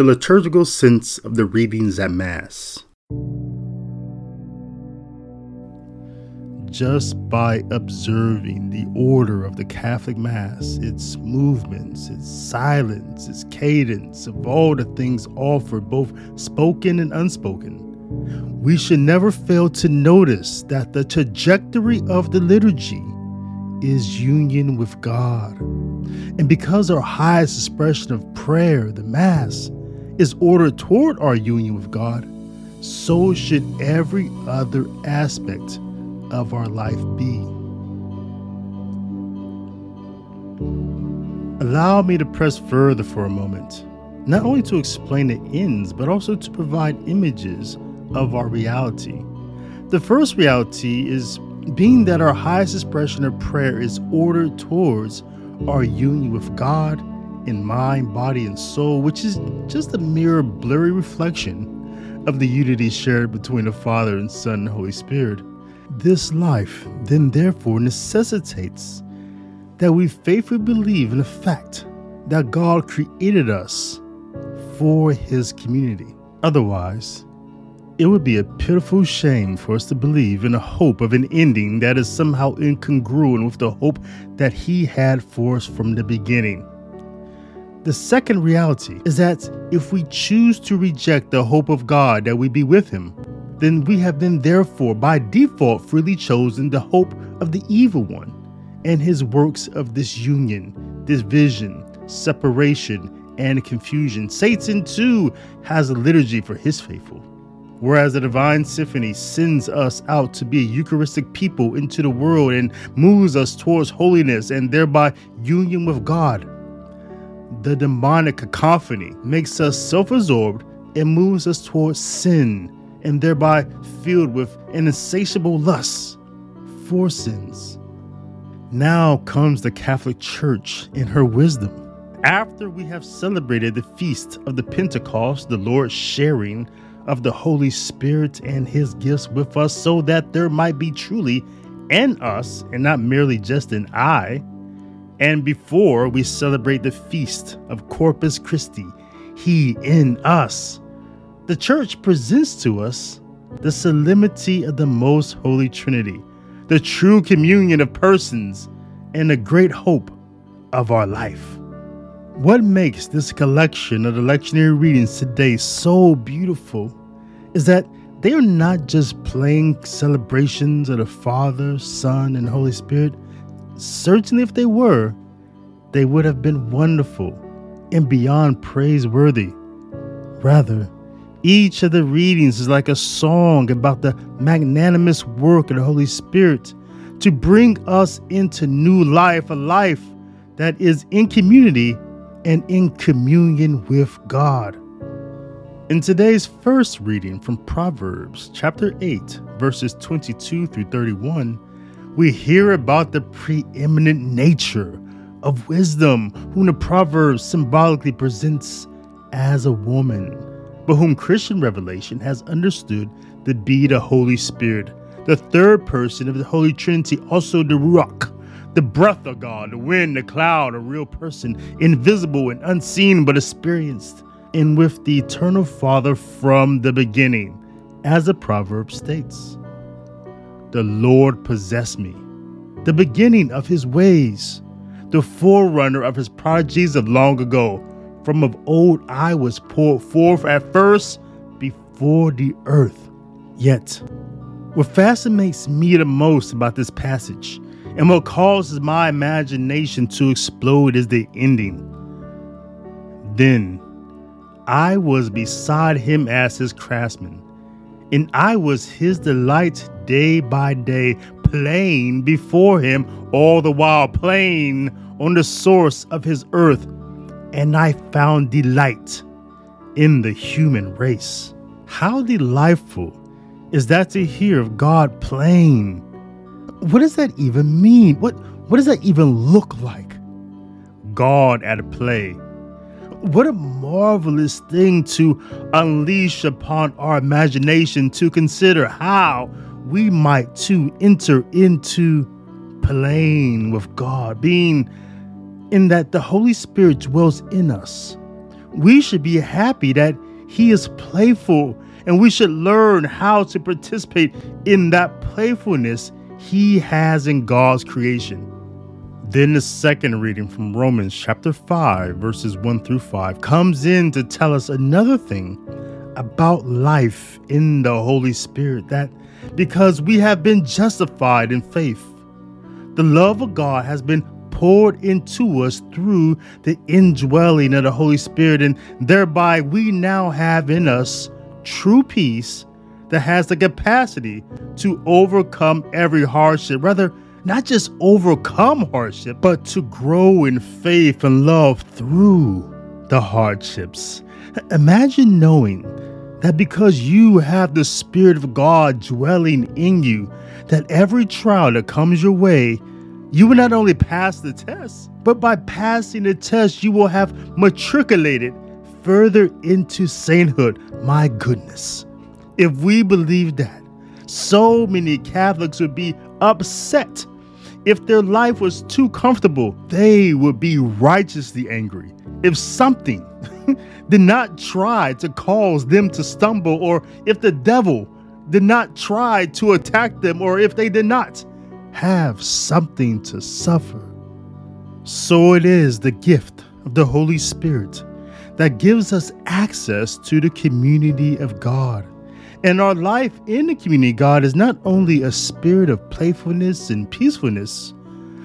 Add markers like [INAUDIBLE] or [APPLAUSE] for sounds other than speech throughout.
The liturgical sense of the readings at Mass. Just by observing the order of the Catholic Mass, its movements, its silence, its cadence, of all the things offered, both spoken and unspoken, we should never fail to notice that the trajectory of the liturgy is union with God. And because our highest expression of prayer, the Mass, is ordered toward our union with God, so should every other aspect of our life be. Allow me to press further for a moment, not only to explain the ends, but also to provide images of our reality. The first reality is being that our highest expression of prayer is ordered towards our union with God in mind, body, and soul, which is just a mere blurry reflection of the unity shared between the Father and Son and Holy Spirit. This life then therefore necessitates that we faithfully believe in the fact that God created us for his community. Otherwise, it would be a pitiful shame for us to believe in a hope of an ending that is somehow incongruent with the hope that He had for us from the beginning. The second reality is that if we choose to reject the hope of God that we be with Him, then we have been therefore by default freely chosen the hope of the evil one and his works of disunion, division, separation, and confusion. Satan too has a liturgy for his faithful. Whereas the divine symphony sends us out to be a Eucharistic people into the world and moves us towards holiness and thereby union with God. The demonic cacophony makes us self absorbed and moves us towards sin and thereby filled with an insatiable lust for sins. Now comes the Catholic Church in her wisdom. After we have celebrated the feast of the Pentecost, the Lord's sharing of the Holy Spirit and His gifts with us so that there might be truly an us and not merely just an I. And before we celebrate the feast of Corpus Christi, He in us, the Church presents to us the solemnity of the Most Holy Trinity, the true communion of persons, and the great hope of our life. What makes this collection of the lectionary readings today so beautiful is that they are not just plain celebrations of the Father, Son, and Holy Spirit. Certainly, if they were, they would have been wonderful and beyond praiseworthy. Rather, each of the readings is like a song about the magnanimous work of the Holy Spirit to bring us into new life, a life that is in community and in communion with God. In today's first reading from Proverbs chapter 8, verses 22 through 31, we hear about the preeminent nature of wisdom, whom the Proverbs symbolically presents as a woman, but whom Christian revelation has understood to be the Holy Spirit, the third person of the Holy Trinity, also the Ruach, the breath of God, the wind, the cloud, a real person, invisible and unseen but experienced and with the eternal Father from the beginning, as the proverb states. The Lord possessed me, the beginning of his ways, the forerunner of his prodigies of long ago. From of old I was poured forth at first before the earth. Yet, what fascinates me the most about this passage and what causes my imagination to explode is the ending. Then I was beside him as his craftsman, and I was his delight day by day, playing before him all the while, playing on the source of his earth, and I found delight in the human race. How delightful is that to hear of God playing? What does that even mean? What what does that even look like? God at play what a marvelous thing to unleash upon our imagination to consider how we might too enter into playing with God, being in that the Holy Spirit dwells in us, we should be happy that He is playful and we should learn how to participate in that playfulness He has in God's creation. Then the second reading from Romans chapter 5, verses 1 through 5, comes in to tell us another thing about life in the Holy Spirit that because we have been justified in faith, the love of God has been poured into us through the indwelling of the Holy Spirit, and thereby we now have in us true peace that has the capacity to overcome every hardship. Rather, not just overcome hardship, but to grow in faith and love through the hardships. Imagine knowing that because you have the Spirit of God dwelling in you, that every trial that comes your way, you will not only pass the test, but by passing the test, you will have matriculated further into sainthood. My goodness. If we believe that, so many Catholics would be upset. If their life was too comfortable, they would be righteously angry. If something [LAUGHS] did not try to cause them to stumble, or if the devil did not try to attack them, or if they did not have something to suffer. So it is the gift of the Holy Spirit that gives us access to the community of God. And our life in the community God is not only a spirit of playfulness and peacefulness,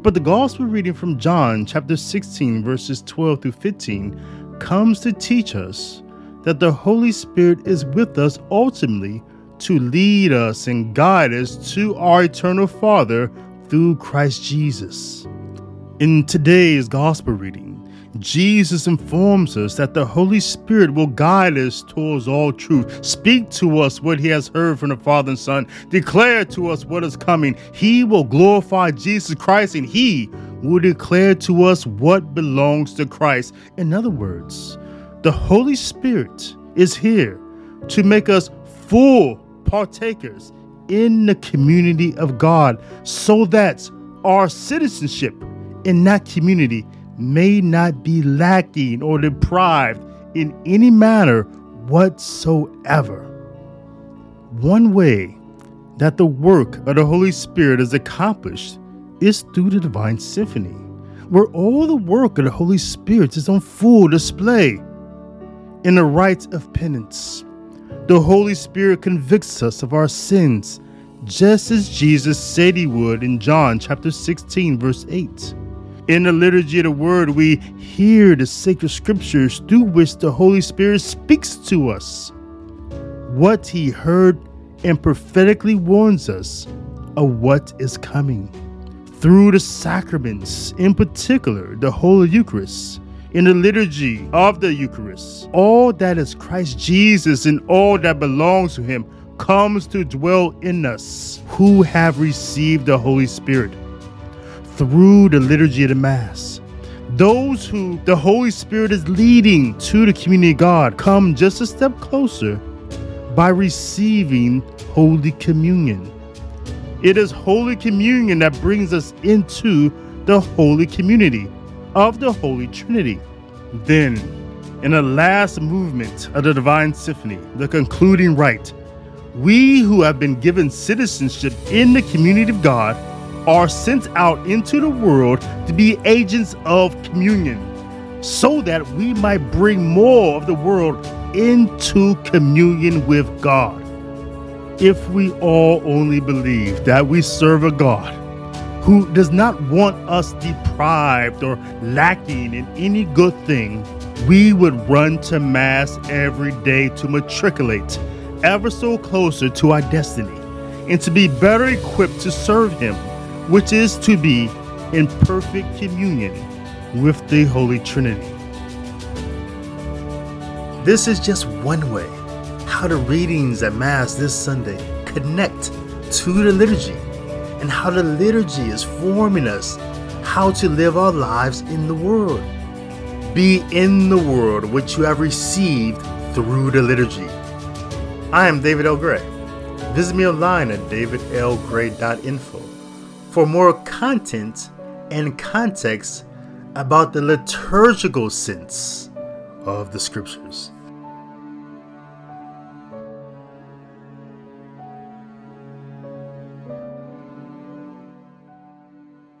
but the gospel reading from John chapter 16, verses 12 through 15 comes to teach us that the Holy Spirit is with us ultimately to lead us and guide us to our eternal Father through Christ Jesus. In today's gospel reading, Jesus informs us that the Holy Spirit will guide us towards all truth, speak to us what he has heard from the Father and Son, declare to us what is coming. He will glorify Jesus Christ and he will declare to us what belongs to Christ. In other words, the Holy Spirit is here to make us full partakers in the community of God so that our citizenship in that community may not be lacking or deprived in any manner whatsoever. One way that the work of the Holy Spirit is accomplished is through the Divine Symphony, where all the work of the Holy Spirit is on full display. In the rites of penance, the Holy Spirit convicts us of our sins, just as Jesus said he would in John chapter 16, verse 8. In the liturgy of the word, we hear the sacred scriptures through which the Holy Spirit speaks to us. What he heard and prophetically warns us of what is coming. Through the sacraments, in particular the Holy Eucharist, in the liturgy of the Eucharist, all that is Christ Jesus and all that belongs to him comes to dwell in us who have received the Holy Spirit through the liturgy of the Mass. Those who the Holy Spirit is leading to the community of God come just a step closer by receiving Holy Communion. It is Holy Communion that brings us into the holy community of the Holy Trinity. Then, in the last movement of the Divine Symphony, the concluding rite, we who have been given citizenship in the community of God are sent out into the world to be agents of communion so that we might bring more of the world into communion with God. If we all only believe that we serve a God who does not want us deprived or lacking in any good thing, we would run to Mass every day to matriculate ever so closer to our destiny and to be better equipped to serve Him which is to be in perfect communion with the Holy Trinity. This is just one way how the readings at Mass this Sunday connect to the liturgy and how the liturgy is forming us how to live our lives in the world. Be in the world which you have received through the liturgy. I am David L. Gray. Visit me online at davidlgray.info for more content and context about the liturgical sense of the scriptures.